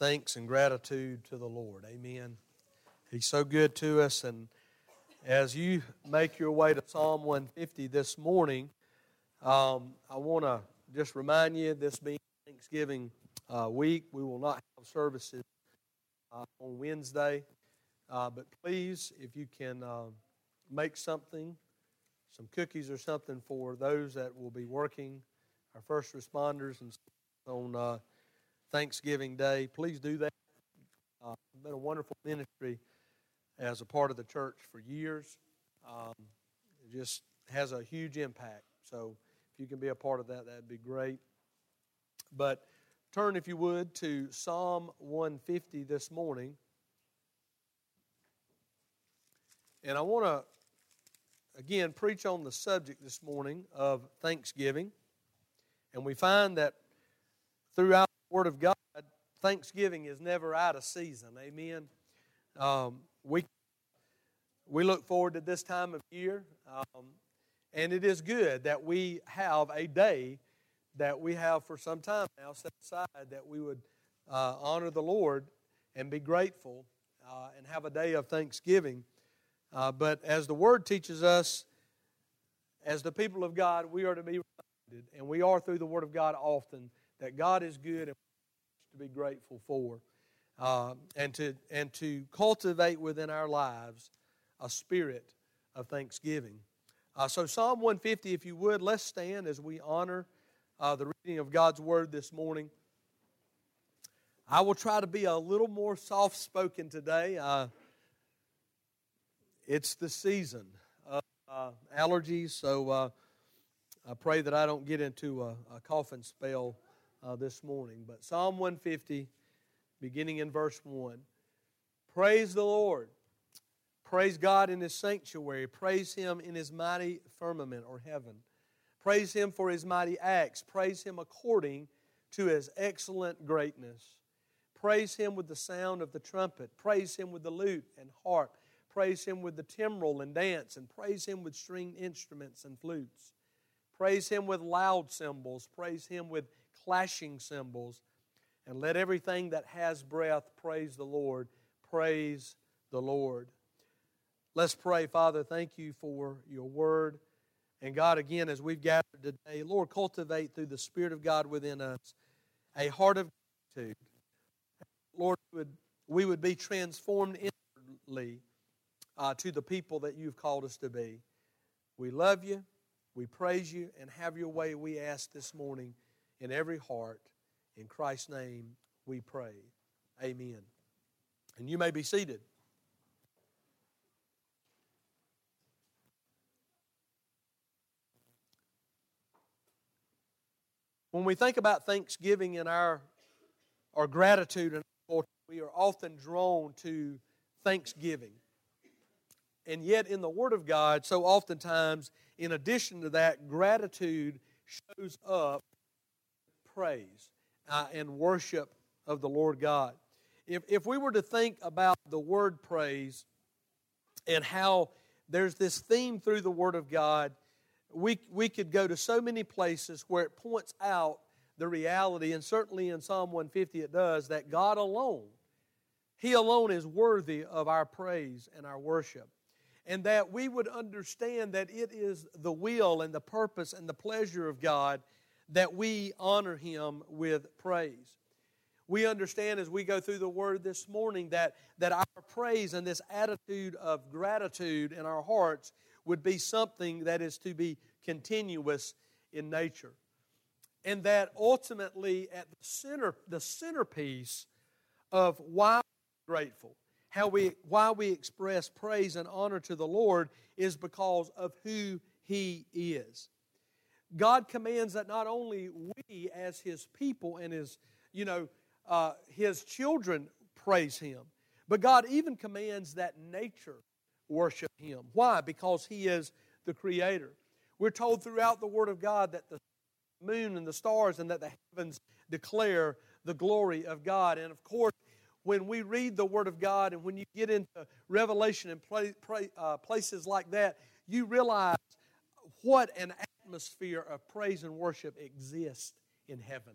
thanks and gratitude to the Lord. Amen. He's so good to us. And as you make your way to Psalm 150 this morning, um, I want to just remind you this being Thanksgiving uh, week, we will not have services uh, on Wednesday. Uh, but please, if you can uh, make something, some cookies or something for those that will be working, our first responders, and on uh, Thanksgiving Day, please do that. Uh, it's been a wonderful ministry as a part of the church for years. Um, it just has a huge impact. So if you can be a part of that, that'd be great. But turn, if you would, to Psalm 150 this morning. And I want to, again, preach on the subject this morning of Thanksgiving. And we find that throughout Word of God, Thanksgiving is never out of season. Amen. Um, we, we look forward to this time of year, um, and it is good that we have a day that we have for some time now set aside that we would uh, honor the Lord and be grateful uh, and have a day of thanksgiving. Uh, but as the Word teaches us, as the people of God, we are to be reminded, and we are through the Word of God often, that God is good and to be grateful for. Uh, and, to, and to cultivate within our lives a spirit of thanksgiving. Uh, so, Psalm 150, if you would, let's stand as we honor uh, the reading of God's Word this morning. I will try to be a little more soft spoken today. Uh, it's the season of uh, allergies, so uh, I pray that I don't get into a, a coughing spell uh, this morning. But Psalm 150, beginning in verse 1. Praise the Lord. Praise God in His sanctuary. Praise Him in His mighty firmament or heaven. Praise Him for His mighty acts. Praise Him according to His excellent greatness. Praise Him with the sound of the trumpet. Praise Him with the lute and harp. Praise Him with the timbrel and dance. And praise Him with stringed instruments and flutes. Praise Him with loud cymbals. Praise Him with clashing cymbals. And let everything that has breath praise the Lord. Praise the Lord. Let's pray, Father. Thank you for your word. And God, again, as we've gathered today, Lord, cultivate through the Spirit of God within us a heart of gratitude. Lord, we would, be transformed inwardly uh, to the people that you've called us to be. We love you, we praise you, and have your way, we ask this morning in every heart. In Christ's name we pray. Amen. And you may be seated. When we think about thanksgiving in our or gratitude our we are often drawn to thanksgiving. And yet, in the Word of God, so oftentimes, in addition to that, gratitude shows up praise uh, and worship of the Lord God. If, if we were to think about the word praise and how there's this theme through the Word of God, we, we could go to so many places where it points out the reality, and certainly in Psalm 150 it does, that God alone, He alone is worthy of our praise and our worship. And that we would understand that it is the will and the purpose and the pleasure of God that we honor Him with praise. We understand as we go through the Word this morning that, that our praise and this attitude of gratitude in our hearts would be something that is to be continuous in nature. And that ultimately, at the center, the centerpiece of why we're grateful, how we, why we express praise and honor to the Lord is because of who He is. God commands that not only we as His people and His, you know, uh, His children praise Him, but God even commands that nature worship Him. Why? Because He is the Creator. We're told throughout the Word of God that the moon and the stars and that the heavens declare the glory of God. And of course, when we read the Word of God and when you get into Revelation and uh, places like that, you realize what an atmosphere of praise and worship exists in heaven.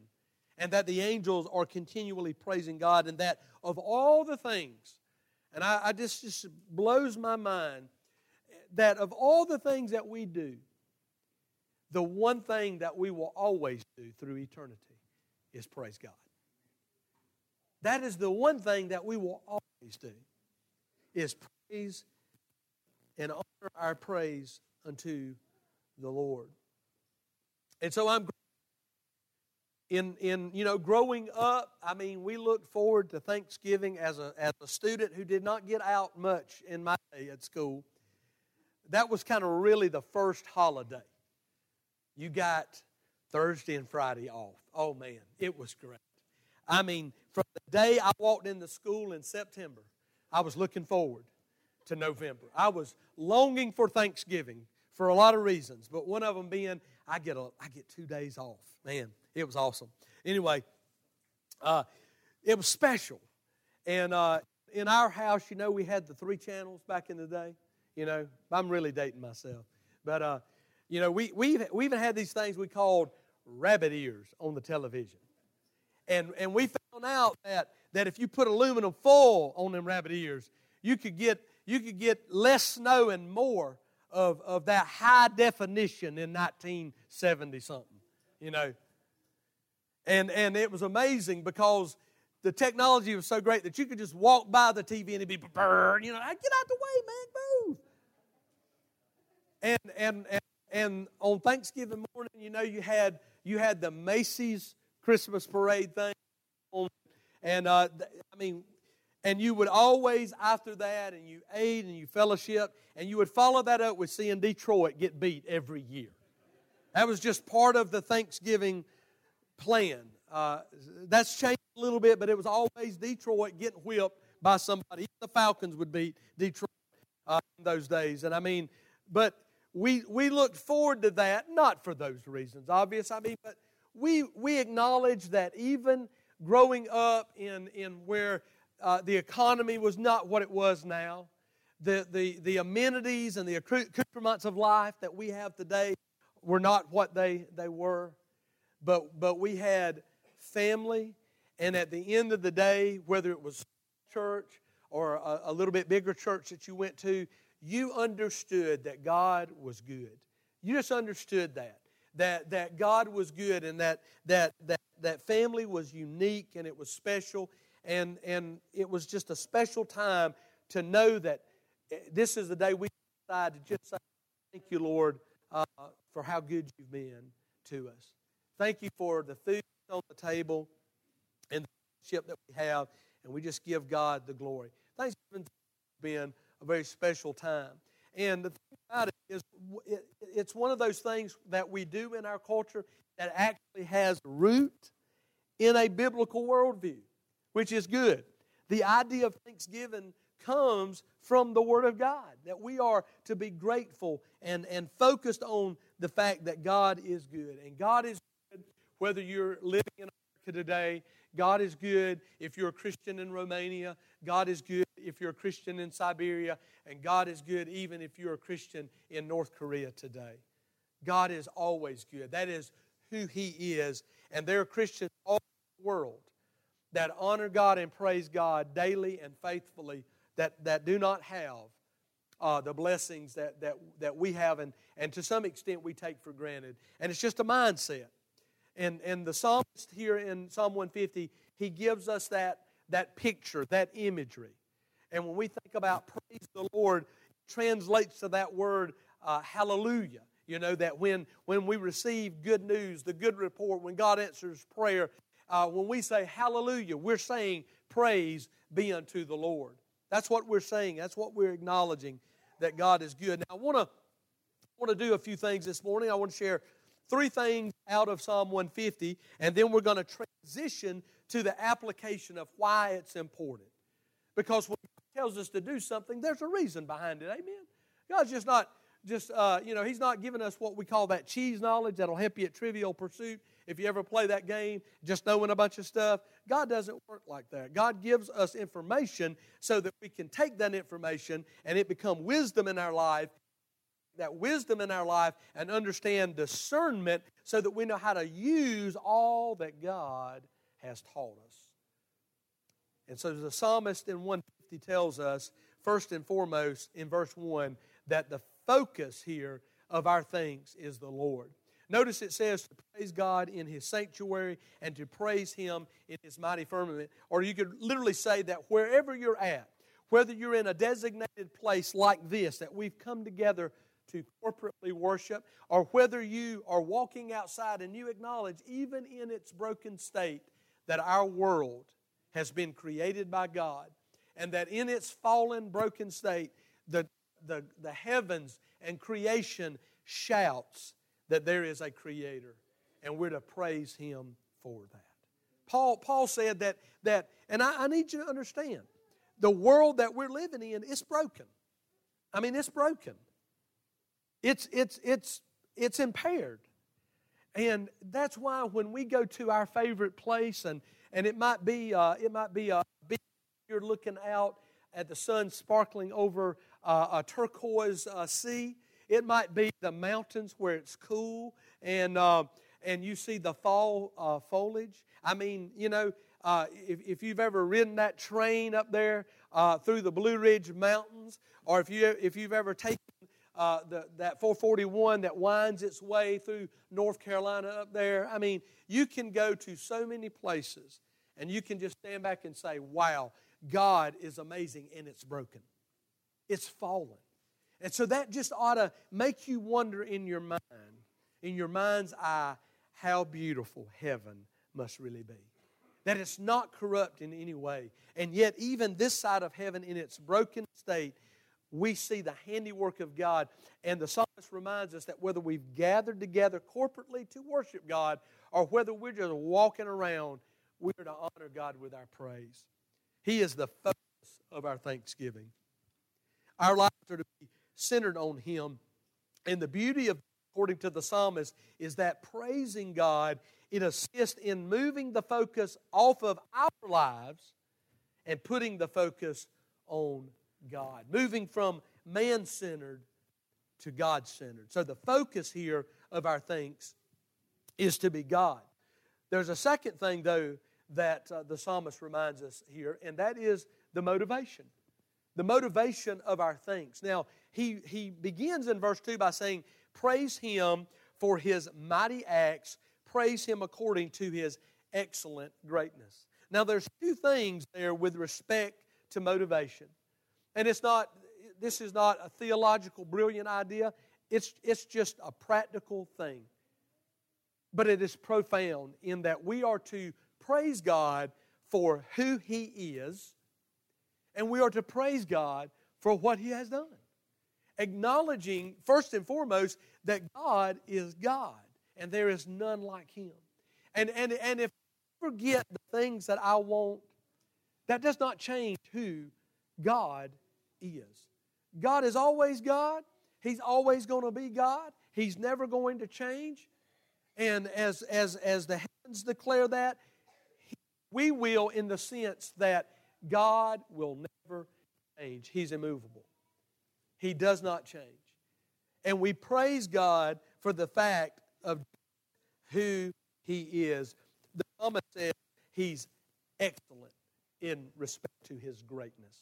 and that the angels are continually praising God, and that of all the things, and I, I just just blows my mind that of all the things that we do, the one thing that we will always do through eternity is praise God. That is the one thing that we will always do is praise and honor our praise unto the Lord. And so I'm in in you know growing up i mean we looked forward to thanksgiving as a as a student who did not get out much in my day at school. That was kind of really the first holiday. You got thursday and friday off. Oh man it was great. I mean from the day i walked into school in september i was looking forward to november. I was longing for thanksgiving for a lot of reasons but one of them being i get a i get two days off man it was awesome. Anyway, uh, it was special. And uh, in our house, you know, we had the three channels back in the day. You know, I'm really dating myself. But, uh, you know, we, we, we even had these things we called rabbit ears on the television. And, and we found out that, that if you put aluminum foil on them rabbit ears, you could get, you could get less snow and more of, of that high definition in 1970 something. You know, and, and it was amazing because the technology was so great that you could just walk by the TV and it'd be you know, get out the way, man, move. And, and, and, and on Thanksgiving morning, you know, you had, you had the Macy's Christmas parade thing. And uh, I mean, and you would always, after that, and you ate and you fellowship, and you would follow that up with seeing Detroit get beat every year. That was just part of the Thanksgiving plan. Uh, that's changed a little bit, but it was always Detroit getting whipped by somebody. Even the Falcons would beat Detroit uh, in those days. And I mean, but we, we looked forward to that, not for those reasons, obvious. I mean, but we, we acknowledge that even growing up in, in where uh, the economy was not what it was now, the, the, the amenities and the accoutrements of life that we have today were not what they, they were but, but we had family, and at the end of the day, whether it was church or a, a little bit bigger church that you went to, you understood that God was good. You just understood that. That, that God was good and that, that, that, that family was unique and it was special. And, and it was just a special time to know that eh, this is the day we decide to just say, Thank you, Lord, uh, for how good you've been to us. Thank you for the food on the table and the ship that we have, and we just give God the glory. Thanksgiving has been a very special time. And the thing about it is, it's one of those things that we do in our culture that actually has root in a biblical worldview, which is good. The idea of Thanksgiving comes from the Word of God, that we are to be grateful and, and focused on the fact that God is good. And God is good whether you're living in America today, God is good if you're a Christian in Romania. God is good if you're a Christian in Siberia. And God is good even if you're a Christian in North Korea today. God is always good. That is who He is. And there are Christians all over the world that honor God and praise God daily and faithfully that, that do not have uh, the blessings that, that, that we have and, and to some extent we take for granted. And it's just a mindset. And, and the psalmist here in Psalm 150, he gives us that, that picture, that imagery. And when we think about praise the Lord, translates to that word uh, hallelujah. You know, that when, when we receive good news, the good report, when God answers prayer, uh, when we say hallelujah, we're saying praise be unto the Lord. That's what we're saying. That's what we're acknowledging that God is good. Now, I want to want to do a few things this morning. I want to share three things out of Psalm 150, and then we're going to transition to the application of why it's important. Because when God tells us to do something, there's a reason behind it. Amen. God's just not just uh, you know He's not giving us what we call that cheese knowledge that'll help you at Trivial Pursuit. If you ever play that game, just knowing a bunch of stuff, God doesn't work like that. God gives us information so that we can take that information and it become wisdom in our life that wisdom in our life and understand discernment so that we know how to use all that God has taught us. And so the psalmist in 150 tells us, first and foremost, in verse 1, that the focus here of our things is the Lord. Notice it says to praise God in His sanctuary and to praise Him in His mighty firmament. Or you could literally say that wherever you're at, whether you're in a designated place like this, that we've come together to corporately worship, or whether you are walking outside and you acknowledge, even in its broken state, that our world has been created by God, and that in its fallen, broken state, the, the, the heavens and creation shouts that there is a creator, and we're to praise him for that. Paul, Paul said that, that and I, I need you to understand, the world that we're living in is broken. I mean, it's broken. It's, it's, it's, it's impaired. And that's why when we go to our favorite place, and, and it might be, uh, it might be a beach, you're looking out at the sun sparkling over uh, a turquoise uh, sea. It might be the mountains where it's cool and, uh, and you see the fall uh, foliage. I mean, you know, uh, if, if you've ever ridden that train up there uh, through the Blue Ridge Mountains, or if, you, if you've ever taken uh, the, that 441 that winds its way through North Carolina up there, I mean, you can go to so many places and you can just stand back and say, wow, God is amazing and it's broken. It's fallen. And so that just ought to make you wonder in your mind, in your mind's eye, how beautiful heaven must really be. That it's not corrupt in any way. And yet, even this side of heaven, in its broken state, we see the handiwork of God. And the psalmist reminds us that whether we've gathered together corporately to worship God or whether we're just walking around, we're to honor God with our praise. He is the focus of our thanksgiving. Our lives are to be centered on Him. And the beauty of, according to the psalmist, is that praising God, it assists in moving the focus off of our lives and putting the focus on God. Moving from man centered to God centered. So the focus here of our thanks is to be God. There's a second thing, though, that uh, the psalmist reminds us here, and that is the motivation the motivation of our thanks. Now, he, he begins in verse 2 by saying, Praise him for his mighty acts, praise him according to his excellent greatness. Now, there's two things there with respect to motivation. And it's not, this is not a theological, brilliant idea, it's, it's just a practical thing. But it is profound in that we are to praise God for who He is and we are to praise God for what He has done. Acknowledging, first and foremost, that God is God and there is none like Him. And, and, and if I forget the things that I want, that does not change who God is. God is always God. He's always going to be God. He's never going to change. And as, as, as the heavens declare that, we will in the sense that God will never change. He's immovable. He does not change. And we praise God for the fact of who He is. The psalmist says He's excellent in respect to His greatness.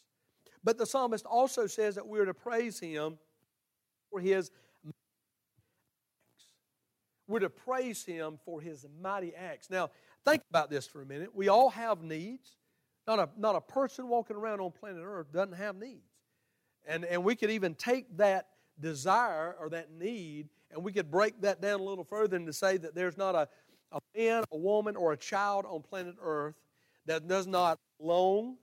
But the psalmist also says that we're to praise Him for His acts. We're to praise Him for His mighty acts. Now, think about this for a minute. We all have needs. Not a, not a person walking around on planet Earth doesn't have needs. And, and we could even take that desire or that need and we could break that down a little further and to say that there's not a, a man, a woman, or a child on planet Earth that does not long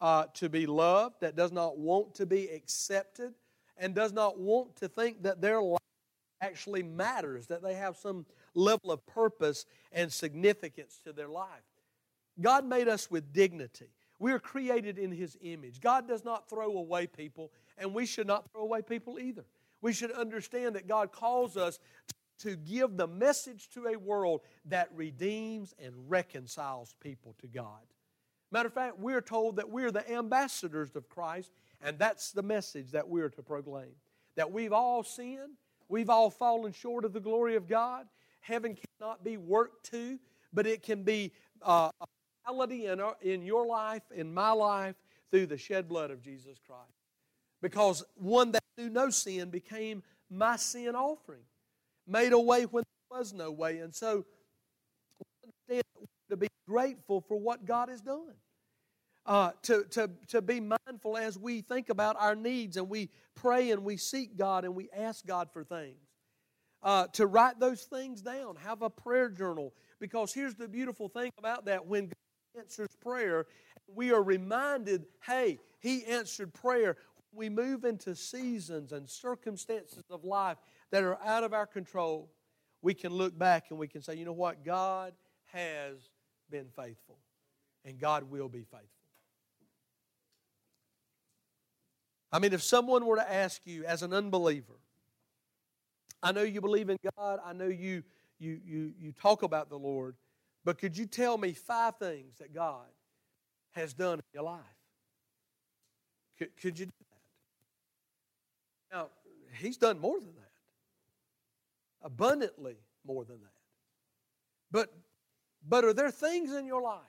uh, to be loved, that does not want to be accepted, and does not want to think that their life actually matters, that they have some level of purpose and significance to their life. God made us with dignity. We are created in His image. God does not throw away people, and we should not throw away people either. We should understand that God calls us to give the message to a world that redeems and reconciles people to God. Matter of fact, we're told that we're the ambassadors of Christ, and that's the message that we're to proclaim. that we've all sinned, we've all fallen short of the glory of God. Heaven cannot be worked to, but it can be uh, reality in, our, in your life, in my life, through the shed blood of Jesus Christ. Because one that knew no sin became my sin offering, made a way when there was no way. And so, to be grateful for what God has done. Uh, to, to, to be mindful as we think about our needs and we pray and we seek God and we ask God for things. Uh, to write those things down, have a prayer journal. Because here's the beautiful thing about that when God answers prayer, we are reminded hey, He answered prayer. We move into seasons and circumstances of life that are out of our control. We can look back and we can say, you know what? God has been faithful, and God will be faithful. I mean, if someone were to ask you as an unbeliever, I know you believe in God, I know you, you, you, you talk about the Lord, but could you tell me five things that God has done in your life? Could, could you do that? Now, He's done more than that, abundantly more than that. But, but are there things in your life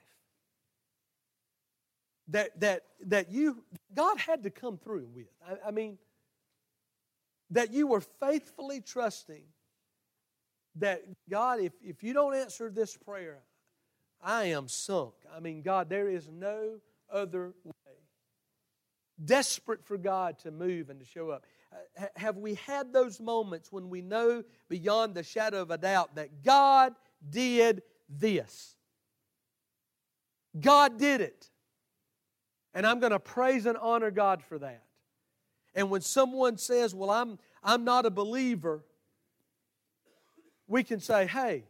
that, that, that you, God had to come through with. I, I mean, that you were faithfully trusting that God, if, if you don't answer this prayer, I am sunk. I mean, God, there is no other way. Desperate for God to move and to show up. Uh, have we had those moments when we know beyond the shadow of a doubt that God did this? God did it. And I'm going to praise and honor God for that. And when someone says, Well, I'm, I'm not a believer, we can say, Hey,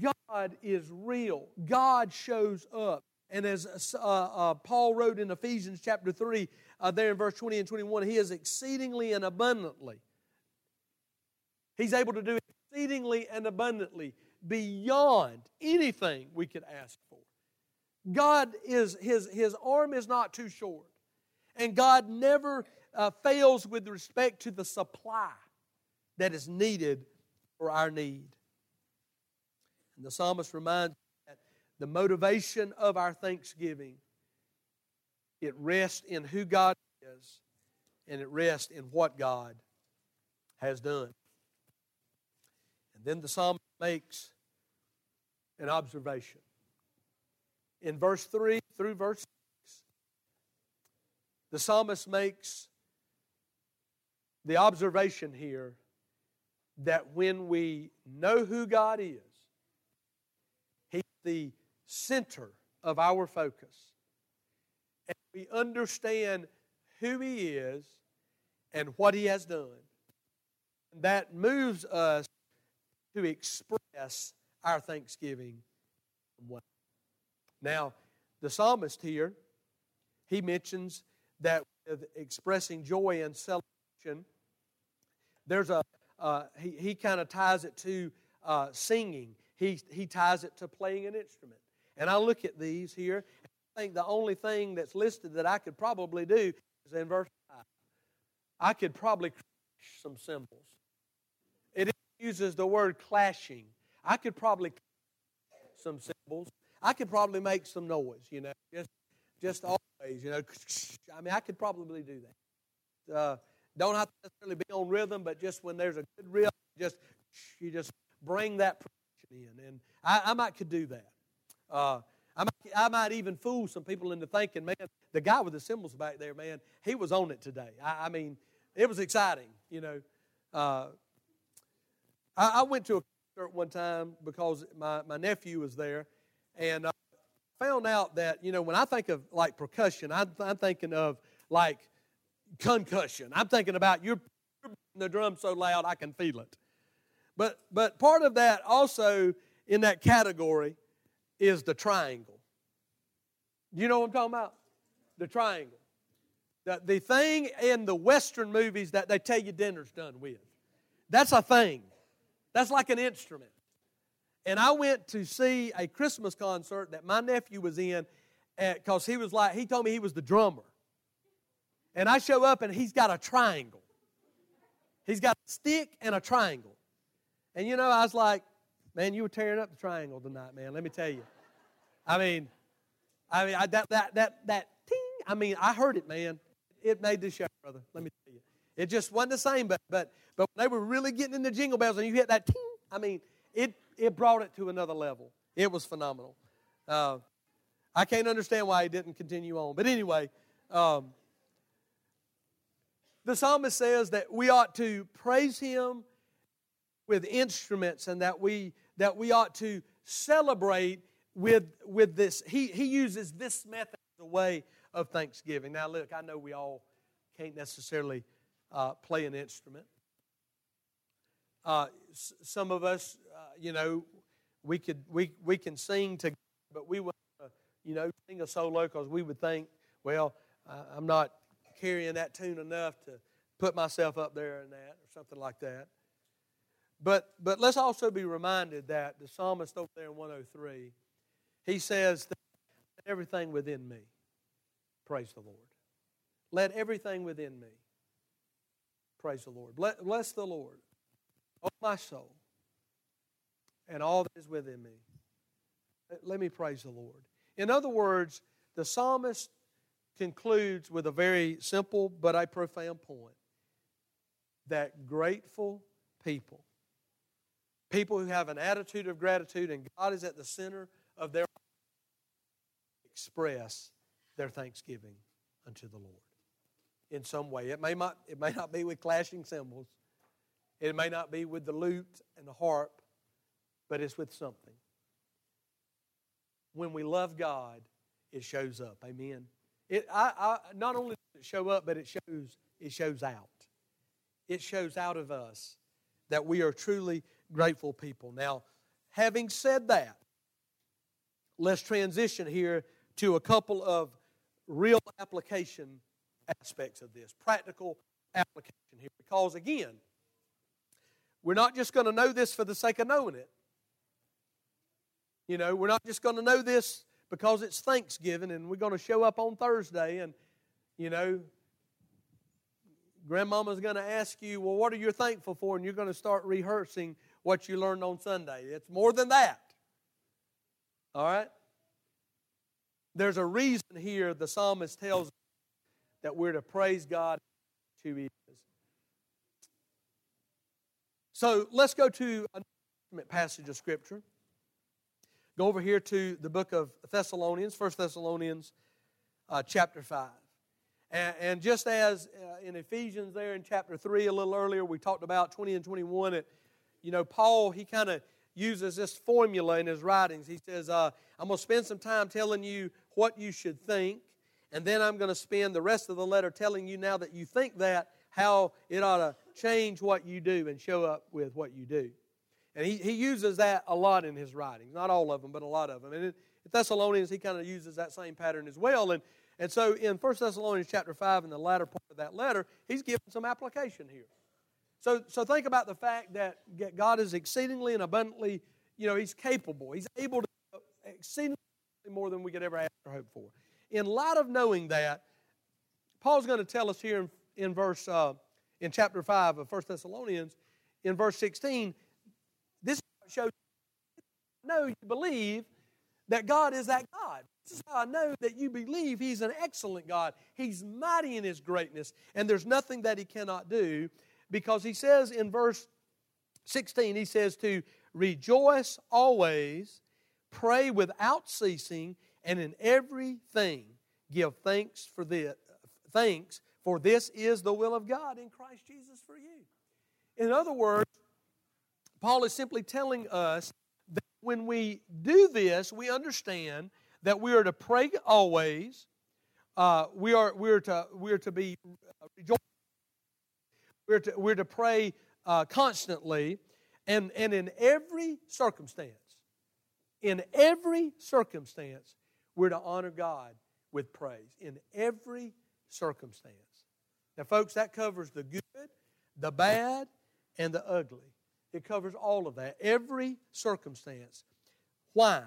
God is real. God shows up. And as uh, uh, Paul wrote in Ephesians chapter 3, uh, there in verse 20 and 21, He is exceedingly and abundantly. He's able to do exceedingly and abundantly beyond anything we could ask for. God is, his, his arm is not too short. And God never uh, fails with respect to the supply that is needed for our need. And the psalmist reminds that the motivation of our thanksgiving it rests in who God is and it rests in what God has done. And then the psalmist makes an observation in verse 3 through verse 6, the psalmist makes the observation here that when we know who God is, He's the center of our focus, and we understand who He is and what He has done, that moves us to express our thanksgiving. Now, the psalmist here, he mentions that with expressing joy and celebration, there's a, uh, he, he kind of ties it to uh, singing. He, he ties it to playing an instrument. And I look at these here, I think the only thing that's listed that I could probably do is in verse 5. I could probably crash some cymbals. It uses the word clashing. I could probably some cymbals. I could probably make some noise, you know, just just always, you know. I mean, I could probably do that. Uh, don't have to necessarily be on rhythm, but just when there's a good rhythm, just you just bring that percussion in, and I, I might could do that. Uh, I might, I might even fool some people into thinking, man, the guy with the cymbals back there, man, he was on it today. I, I mean, it was exciting, you know. Uh, I, I, went to a concert one time because my, my nephew was there, and I found out that, you know, when I think of like percussion, I'm, I'm thinking of like concussion. I'm thinking about you're beating the drum so loud I can feel it. But, but part of that also in that category is the triangle. You know what I'm talking about? The triangle. The, the thing in the Western movies that they tell you dinner's done with. That's a thing. That's like an instrument. And I went to see a Christmas concert that my nephew was in because he was like, he told me he was the drummer. And I show up and he's got a triangle. He's got a stick and a triangle. And you know, I was like, man, you were tearing up the triangle tonight, man. Let me tell you. I mean, I mean, I, that, that, that, that ting, I mean, I heard it, man. It made the show, brother. Let me tell you. It just wasn't the same, but, but, but when they were really getting into jingle bells and you hit that ting, I mean, it, it brought it to another level. It was phenomenal. Uh, I can't understand why he didn't continue on. But anyway, um, the psalmist says that we ought to praise him with instruments and that we, that we ought to celebrate with, with this. He, he uses this method as a way of thanksgiving. Now, look, I know we all can't necessarily uh, play an instrument. Uh, s- some of us, uh, you know, we could we, we can sing together, but we would, uh, you know, sing a solo because we would think, well, I'm not carrying that tune enough to put myself up there in that or something like that. But but let's also be reminded that the psalmist over there in 103, he says that everything within me, praise the Lord. Let everything within me praise the Lord. Bless the Lord, oh my soul, and all that is within me. Let me praise the Lord. In other words, the psalmist concludes with a very simple but a profound point that grateful people, people who have an attitude of gratitude and God is at the center of their express their thanksgiving unto the Lord in some way. It may not, it may not be with clashing cymbals, it may not be with the lute and the harp, but it's with something. When we love God, it shows up. Amen. It, I, I, not only does it show up, but it shows, it shows out. It shows out of us that we are truly grateful people. Now, having said that, let's transition here to a couple of real application aspects of this, practical application here. Because again, we're not just going to know this for the sake of knowing it. You know, we're not just going to know this because it's Thanksgiving and we're going to show up on Thursday and, you know, grandmama's going to ask you, well, what are you thankful for? And you're going to start rehearsing what you learned on Sunday. It's more than that. All right? There's a reason here the psalmist tells us that we're to praise God He is. So let's go to a passage of Scripture. Go over here to the book of Thessalonians, 1 Thessalonians uh, chapter 5. And, and just as uh, in Ephesians there in chapter 3 a little earlier, we talked about 20 and 21, it, you know, Paul, he kind of uses this formula in his writings. He says, uh, I'm going to spend some time telling you what you should think, and then I'm going to spend the rest of the letter telling you now that you think that, how it ought to change what you do and show up with what you do. And he, he uses that a lot in his writings. Not all of them, but a lot of them. And in Thessalonians, he kind of uses that same pattern as well. And, and so in 1 Thessalonians chapter 5, in the latter part of that letter, he's giving some application here. So, so think about the fact that God is exceedingly and abundantly, you know, he's capable. He's able to exceedingly more than we could ever ask or hope for. In light of knowing that, Paul's going to tell us here in, in verse, uh, in chapter 5 of 1 Thessalonians, in verse 16, this shows know you believe that God is that God. This is how I know that you believe He's an excellent God. He's mighty in His greatness, and there's nothing that He cannot do because He says in verse 16, He says to rejoice always, pray without ceasing, and in everything give thanks for this. Thanks, for this is the will of God in Christ Jesus for you. In other words, Paul is simply telling us that when we do this, we understand that we are to pray always. Uh, we, are, we, are to, we are to be rejoicing. We're to, we're to pray uh, constantly and, and in every circumstance. In every circumstance, we're to honor God with praise. In every circumstance. Now, folks, that covers the good, the bad, and the ugly. It covers all of that, every circumstance. Why?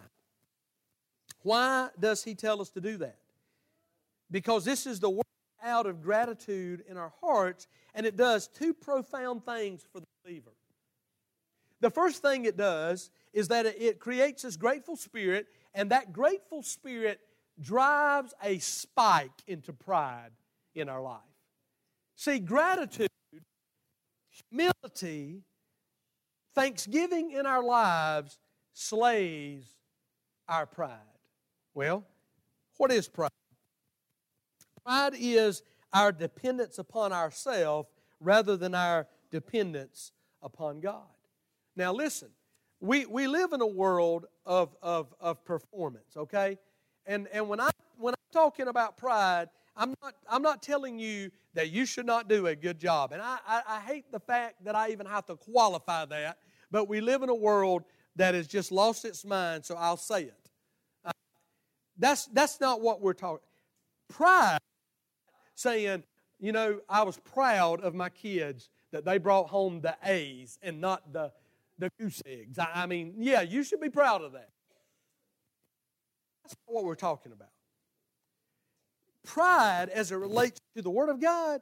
Why does he tell us to do that? Because this is the work out of gratitude in our hearts, and it does two profound things for the believer. The first thing it does is that it creates this grateful spirit, and that grateful spirit drives a spike into pride in our life. See, gratitude, humility, thanksgiving in our lives slays our pride. Well, what is pride? Pride is our dependence upon ourselves rather than our dependence upon God. Now, listen, we, we live in a world of, of, of performance, okay? And, and when, I, when I'm talking about pride, I'm not, I'm not telling you that you should not do a good job. And I, I, I hate the fact that I even have to qualify that, but we live in a world that has just lost its mind, so I'll say it. Uh, that's, that's not what we're talking. Pride, saying, you know, I was proud of my kids that they brought home the A's and not the, the goose eggs. I, I mean, yeah, you should be proud of that. That's not what we're talking about. Pride, as it relates to the Word of God,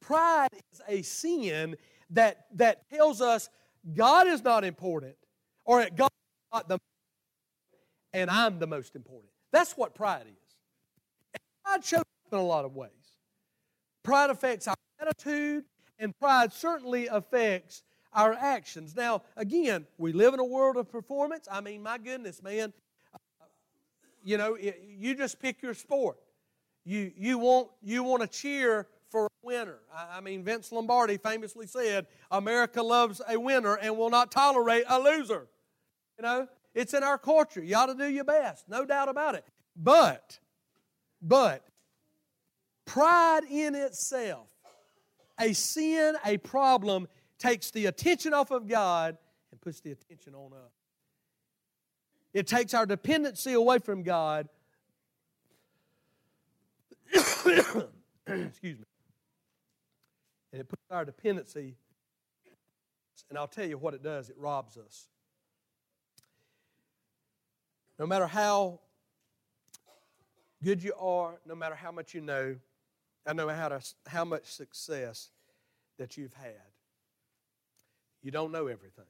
pride is a sin that, that tells us God is not important or that God is not the and I'm the most important. That's what pride is. And pride shows up in a lot of ways. Pride affects our attitude, and pride certainly affects our actions. Now, again, we live in a world of performance. I mean, my goodness, man. Uh, you know, you just pick your sport. You, you, want, you want to cheer for a winner. I mean, Vince Lombardi famously said, America loves a winner and will not tolerate a loser. You know, it's in our culture. You ought to do your best, no doubt about it. But, but, pride in itself, a sin, a problem, takes the attention off of God and puts the attention on us. It takes our dependency away from God. Excuse me. And it puts our dependency, and I'll tell you what it does it robs us. No matter how good you are, no matter how much you know, I know how, how much success that you've had. You don't know everything.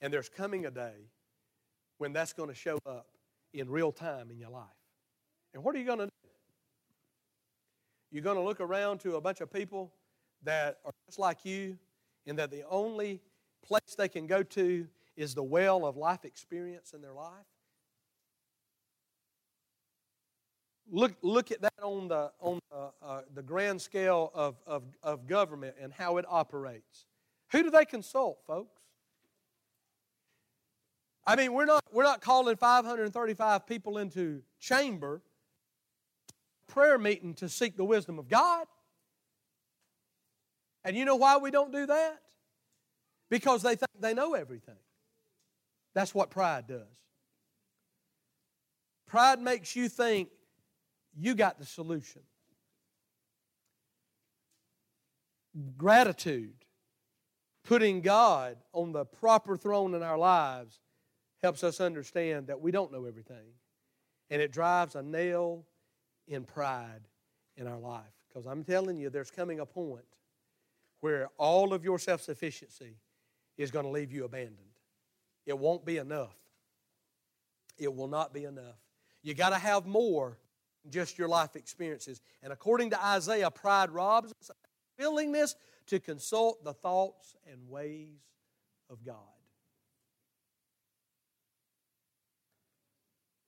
And there's coming a day when that's going to show up in real time in your life. And what are you going to do? You're going to look around to a bunch of people that are just like you, and that the only place they can go to is the well of life experience in their life. Look, look at that on the, on the, uh, the grand scale of, of, of government and how it operates. Who do they consult, folks? I mean, we're not, we're not calling 535 people into chamber prayer meeting to seek the wisdom of God. And you know why we don't do that? Because they think they know everything. That's what pride does. Pride makes you think you got the solution. Gratitude, putting God on the proper throne in our lives, helps us understand that we don't know everything. And it drives a nail in pride in our life. Because I'm telling you, there's coming a point where all of your self sufficiency is going to leave you abandoned. It won't be enough. It will not be enough. You got to have more than just your life experiences. And according to Isaiah, pride robs us of willingness to consult the thoughts and ways of God.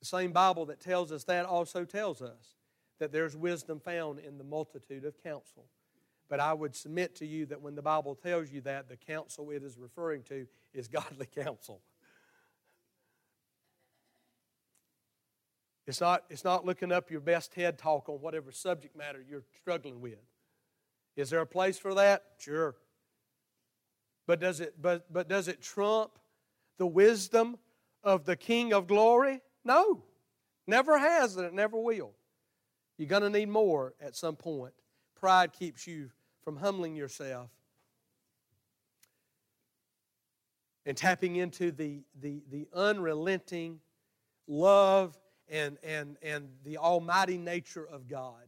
The same Bible that tells us that also tells us that there's wisdom found in the multitude of counsel. But I would submit to you that when the Bible tells you that, the counsel it is referring to is godly counsel. It's not, it's not looking up your best TED talk on whatever subject matter you're struggling with. Is there a place for that? Sure. But does it, but, but does it trump the wisdom of the King of glory? No. Never has, and it never will. You're going to need more at some point. Pride keeps you from humbling yourself and tapping into the, the, the unrelenting love and, and, and the almighty nature of God.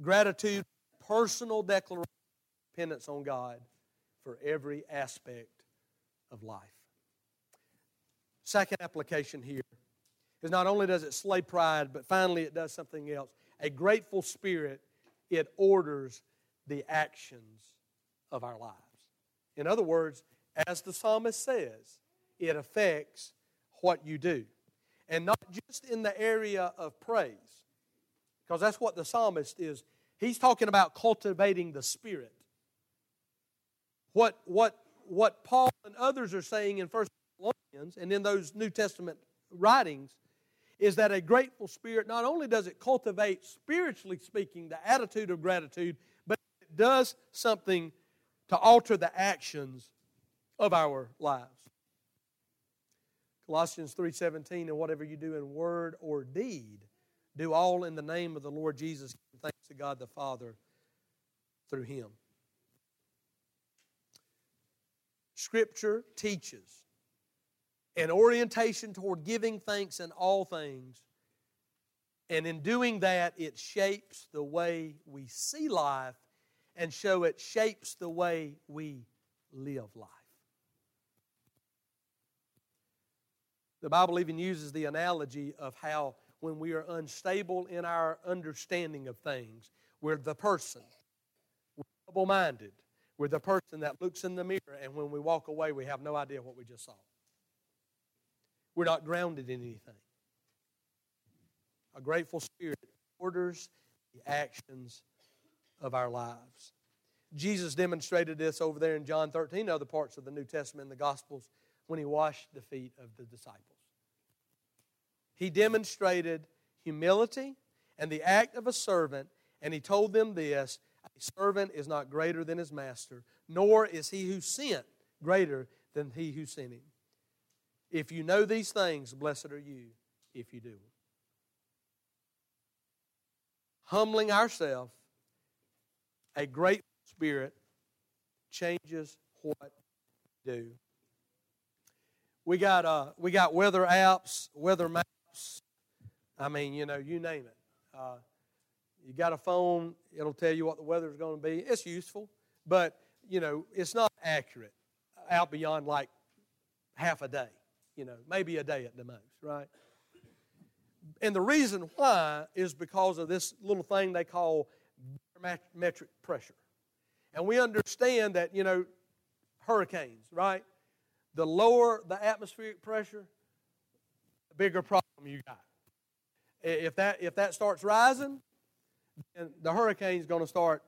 Gratitude, personal declaration, dependence on God for every aspect of life. Second application here is not only does it slay pride, but finally it does something else. A grateful spirit, it orders the actions of our lives. In other words, as the psalmist says, it affects what you do. And not just in the area of praise, because that's what the psalmist is. He's talking about cultivating the spirit. What, what, what Paul and others are saying in 1 Thessalonians and in those New Testament writings is that a grateful spirit not only does it cultivate, spiritually speaking, the attitude of gratitude, but it does something to alter the actions of our lives. Colossians 3:17 and whatever you do in word or deed do all in the name of the Lord Jesus thanks to God the Father through him. Scripture teaches an orientation toward giving thanks in all things. And in doing that, it shapes the way we see life and so it shapes the way we live life. The Bible even uses the analogy of how when we are unstable in our understanding of things, we're the person, we're double minded, we're the person that looks in the mirror, and when we walk away, we have no idea what we just saw. We're not grounded in anything. A grateful spirit orders the actions of our lives. Jesus demonstrated this over there in John 13, other parts of the New Testament and the Gospels, when he washed the feet of the disciples. He demonstrated humility and the act of a servant, and he told them this A servant is not greater than his master, nor is he who sent greater than he who sent him. If you know these things, blessed are you if you do them. Humbling ourselves, a great spirit changes what we do. We got uh, we got weather apps, weather maps. I mean, you know, you name it. Uh, you got a phone; it'll tell you what the weather is going to be. It's useful, but you know, it's not accurate out beyond like half a day you know, maybe a day at the most, right? And the reason why is because of this little thing they call barometric pressure. And we understand that, you know, hurricanes, right? The lower the atmospheric pressure, the bigger problem you got. If that, if that starts rising, then the hurricane's going to start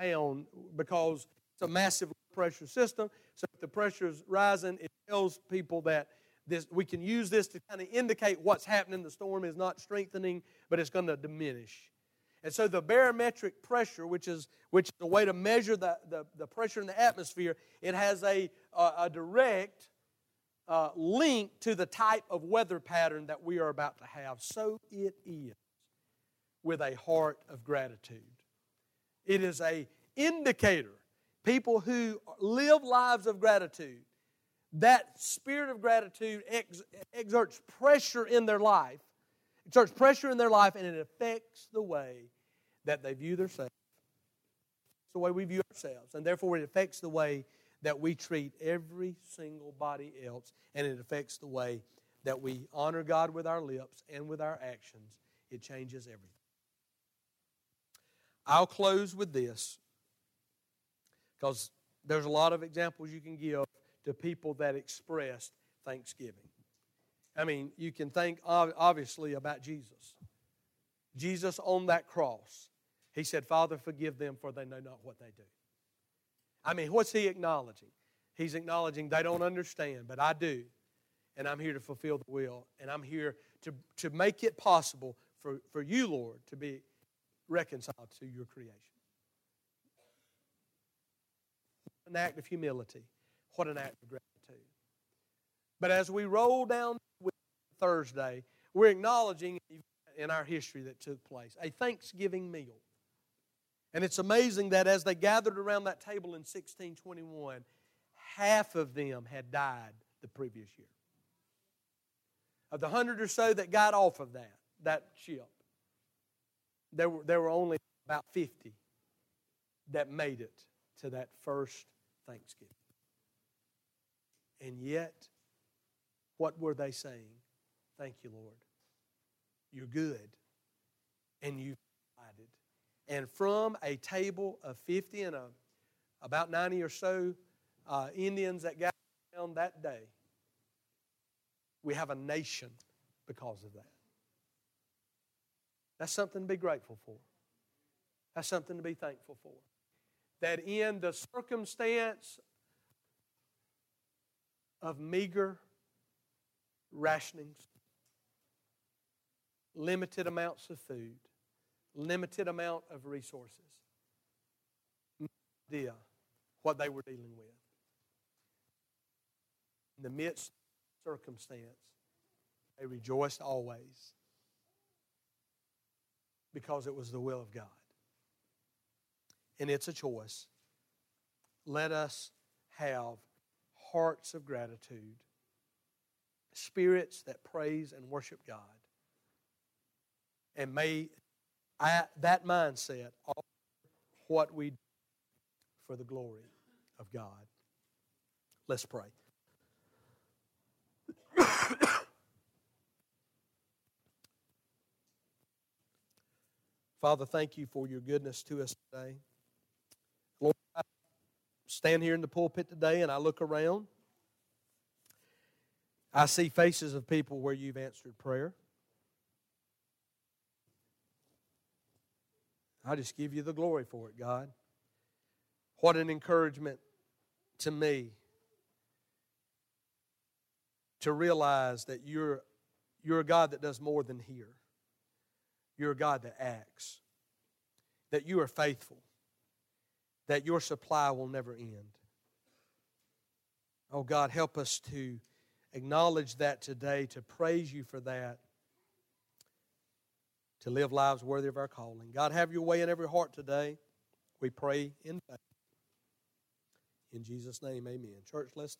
down because it's a massive pressure system. So if the pressure is rising, it tells people that this, we can use this to kind of indicate what's happening. The storm is not strengthening, but it's going to diminish. And so the barometric pressure, which is, which is a way to measure the, the, the pressure in the atmosphere, it has a, a, a direct uh, link to the type of weather pattern that we are about to have. So it is with a heart of gratitude. It is a indicator people who live lives of gratitude, that spirit of gratitude ex- exerts pressure in their life, exerts pressure in their life, and it affects the way that they view themselves. It's the way we view ourselves, and therefore it affects the way that we treat every single body else, and it affects the way that we honor God with our lips and with our actions. It changes everything. I'll close with this because there's a lot of examples you can give to people that expressed thanksgiving. I mean, you can think obviously about Jesus. Jesus on that cross, he said, Father, forgive them, for they know not what they do. I mean, what's he acknowledging? He's acknowledging they don't understand, but I do. And I'm here to fulfill the will. And I'm here to, to make it possible for, for you, Lord, to be reconciled to your creation. An act of humility. What an act of gratitude. But as we roll down Thursday, we're acknowledging in our history that took place a Thanksgiving meal. And it's amazing that as they gathered around that table in 1621, half of them had died the previous year. Of the hundred or so that got off of that, that ship, there were, there were only about 50 that made it to that first Thanksgiving. And yet, what were they saying? Thank you, Lord. You're good. And you provided. And from a table of 50 and a, about 90 or so uh, Indians that got around that day, we have a nation because of that. That's something to be grateful for. That's something to be thankful for. That in the circumstance of meager rationings, limited amounts of food, limited amount of resources, no idea what they were dealing with. In the midst of circumstance, they rejoiced always because it was the will of God. And it's a choice. Let us have hearts of gratitude, spirits that praise and worship God. And may I, that mindset offer what we do for the glory of God. Let's pray. Father, thank you for your goodness to us today. Stand here in the pulpit today and I look around. I see faces of people where you've answered prayer. I just give you the glory for it, God. What an encouragement to me to realize that you're, you're a God that does more than hear. You're a God that acts, that you are faithful, that your supply will never end. Oh God, help us to acknowledge that today, to praise you for that, to live lives worthy of our calling. God, have your way in every heart today. We pray in faith. In Jesus' name, amen. Church, let's